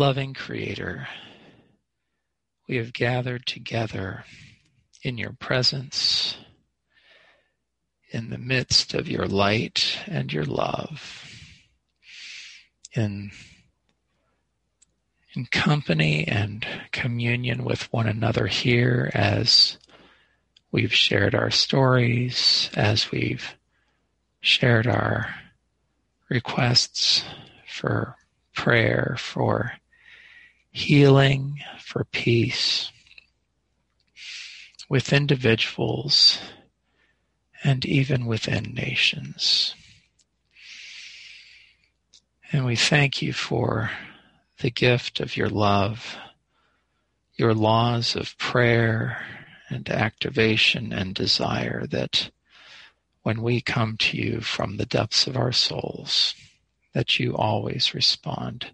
Loving Creator, we have gathered together in your presence, in the midst of your light and your love, in, in company and communion with one another here as we've shared our stories, as we've shared our requests for prayer, for healing, for peace with individuals and even within nations. And we thank you for the gift of your love, your laws of prayer and activation and desire that when we come to you from the depths of our souls, that you always respond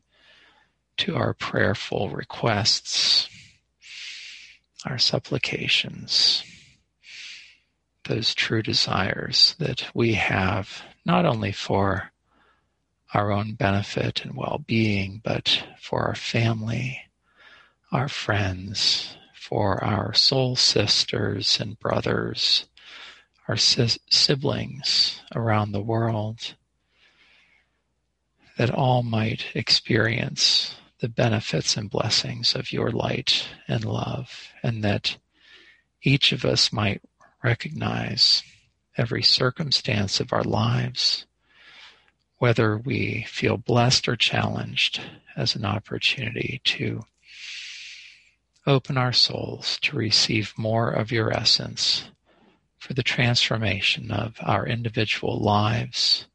to our prayerful requests, our supplications, those true desires that we have, not only for our own benefit and well being, but for our family, our friends, for our soul sisters and brothers, our si- siblings around the world, that all might experience the benefits and blessings of your light and love, and that each of us might recognize every circumstance of our lives, whether we feel blessed or challenged, as an opportunity to open our souls to receive more of your essence for the transformation of our individual lives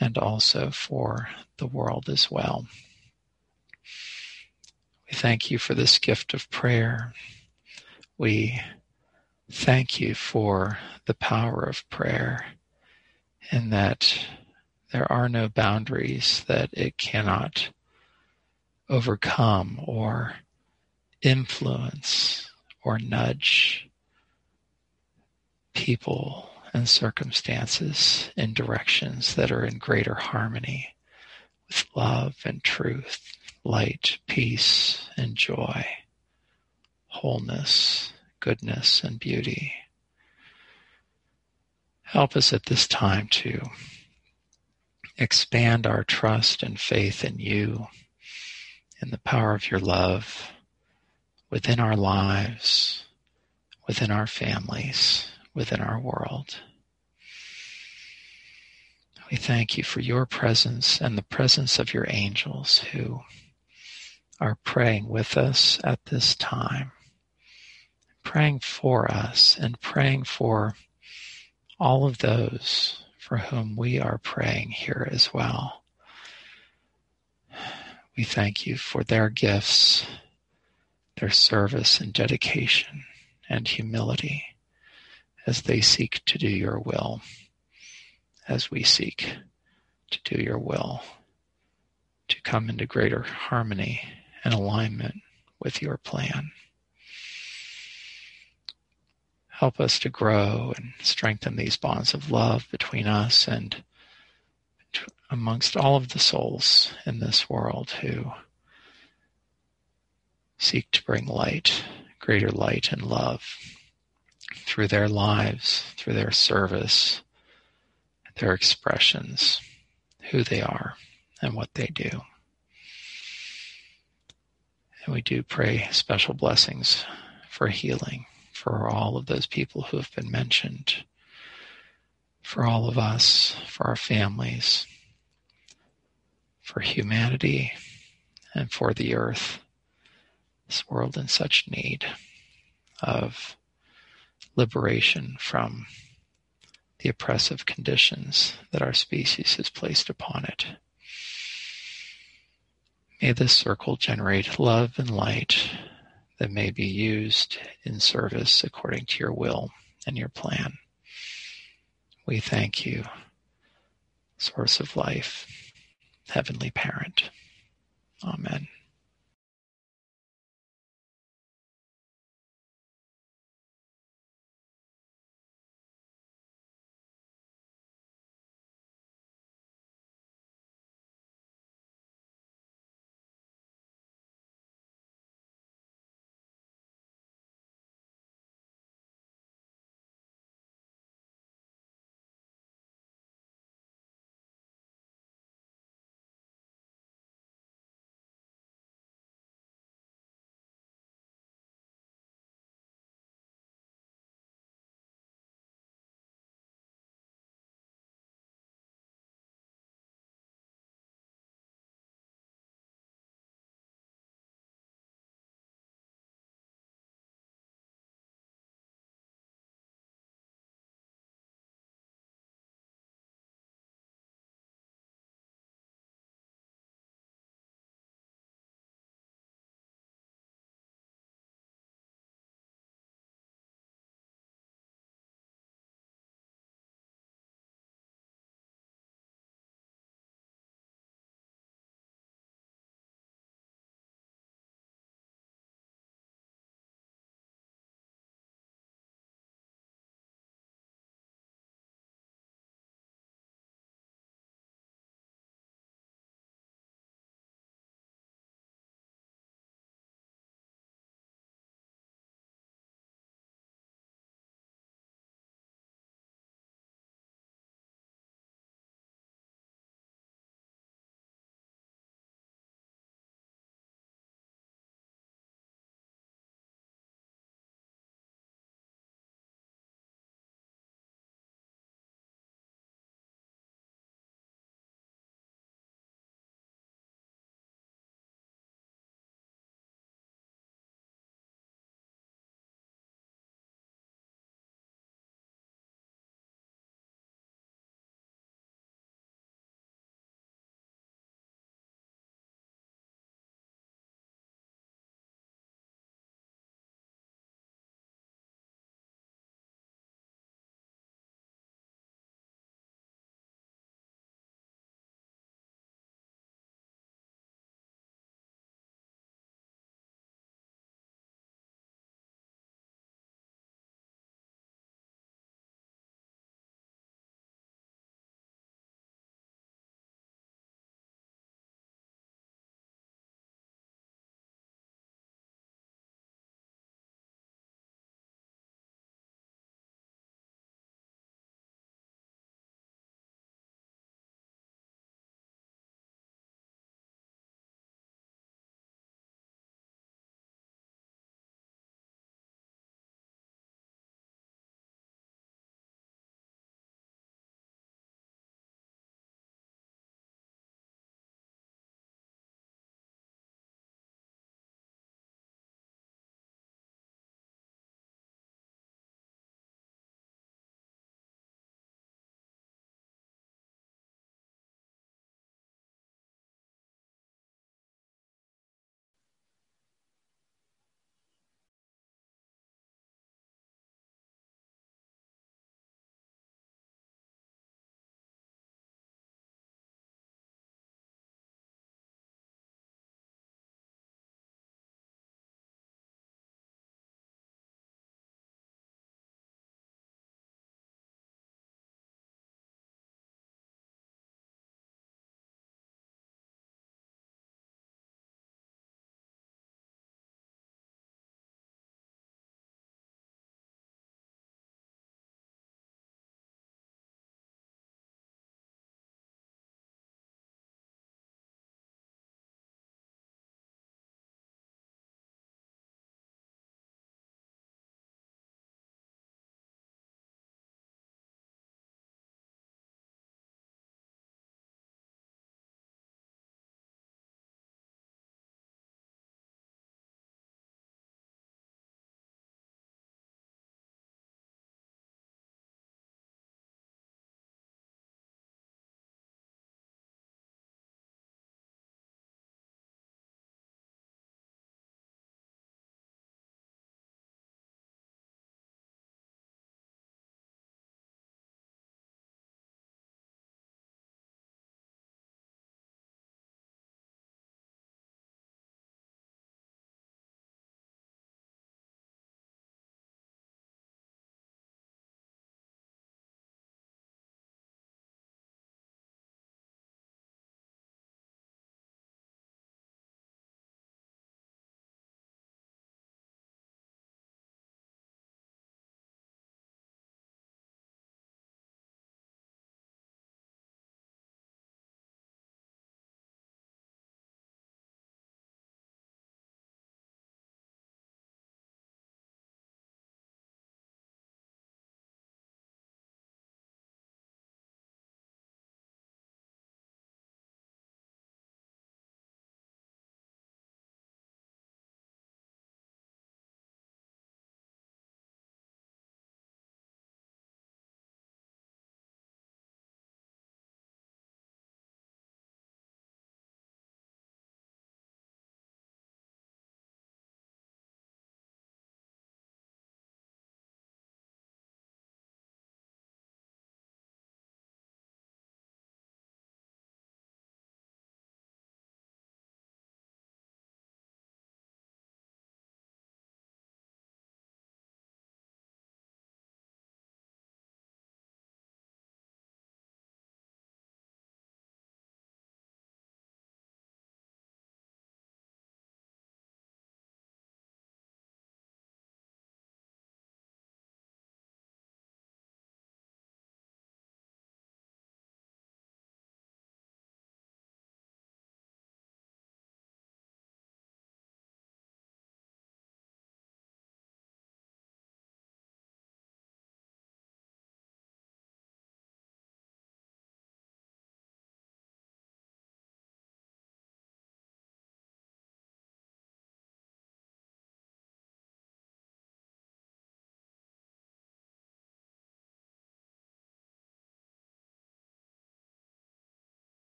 and also for the world as well. We thank you for this gift of prayer. We thank you for the power of prayer and that there are no boundaries that it cannot overcome or influence or nudge people and circumstances in directions that are in greater harmony with love and truth, light, peace, and joy, wholeness, goodness, and beauty. Help us at this time to expand our trust and faith in you, in the power of your love within our lives, within our families, within our world. We thank you for your presence and the presence of your angels who are praying with us at this time, praying for us and praying for all of those for whom we are praying here as well. We thank you for their gifts, their service and dedication and humility as they seek to do your will, as we seek to do your will, to come into greater harmony and alignment with your plan. Help us to grow and strengthen these bonds of love between us and amongst all of the souls in this world who seek to bring light, greater light and love through their lives, through their service, their expressions, who they are and what they do. And we do pray special blessings for healing for all of those people who have been mentioned, for all of us, for our families, for humanity, and for the earth, this world in such need of liberation from the oppressive conditions that our species has placed upon it. May this circle generate love and light that may be used in service according to your will and your plan. We thank you, source of life, heavenly parent. Amen.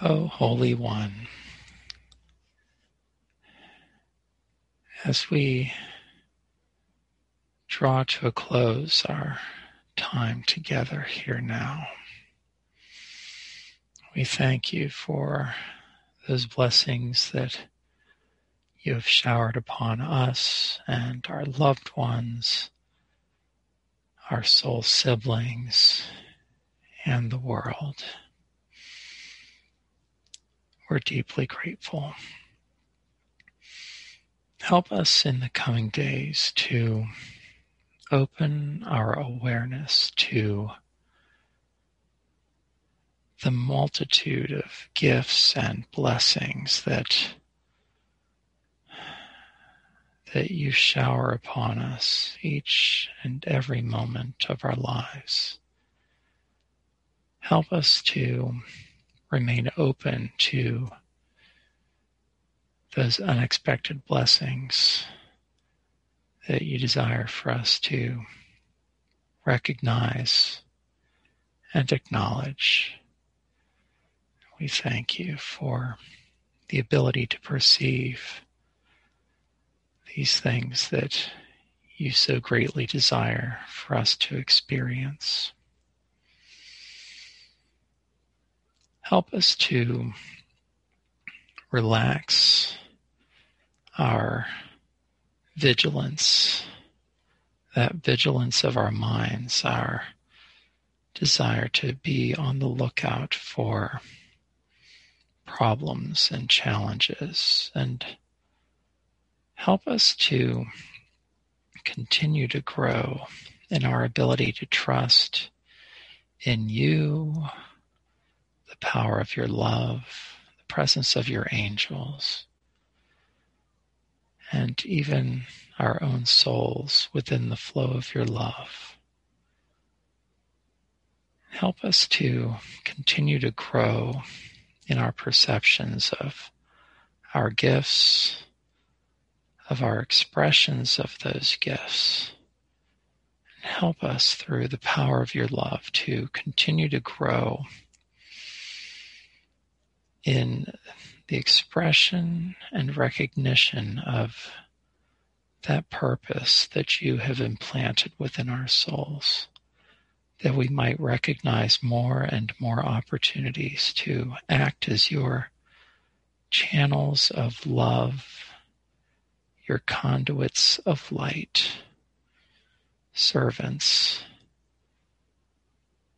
O Holy One, as we draw to a close our time together here now, we thank you for those blessings that you have showered upon us and our loved ones, our soul siblings, and the world. We're deeply grateful. Help us in the coming days to open our awareness to the multitude of gifts and blessings that that you shower upon us each and every moment of our lives. Help us to remain open to those unexpected blessings that you desire for us to recognize and acknowledge. We thank you for the ability to perceive these things that you so greatly desire for us to experience. Help us to relax our vigilance, that vigilance of our minds, our desire to be on the lookout for problems and challenges and help us to continue to grow in our ability to trust in you, power of your love, the presence of your angels, and even our own souls within the flow of your love. Help us to continue to grow in our perceptions of our gifts, of our expressions of those gifts. Help us through the power of your love to continue to grow in the expression and recognition of that purpose that you have implanted within our souls, that we might recognize more and more opportunities to act as your channels of love your conduits of light, servants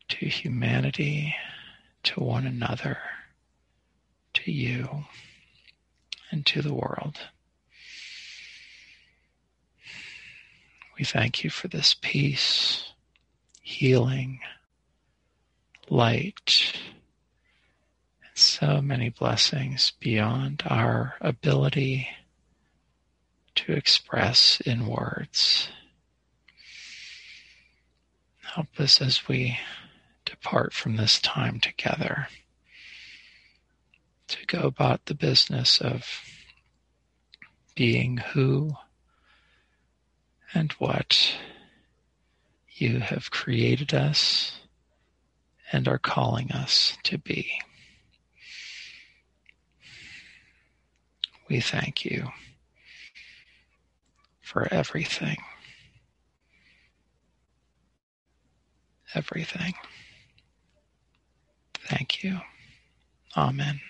to humanity, to one another, to you, and to the world. We thank you for this peace, healing, light, and so many blessings beyond our ability to express in words. Help us as we depart from this time together to go about the business of being who and what you have created us and are calling us to be. We thank you for everything. Everything. Thank you. Amen.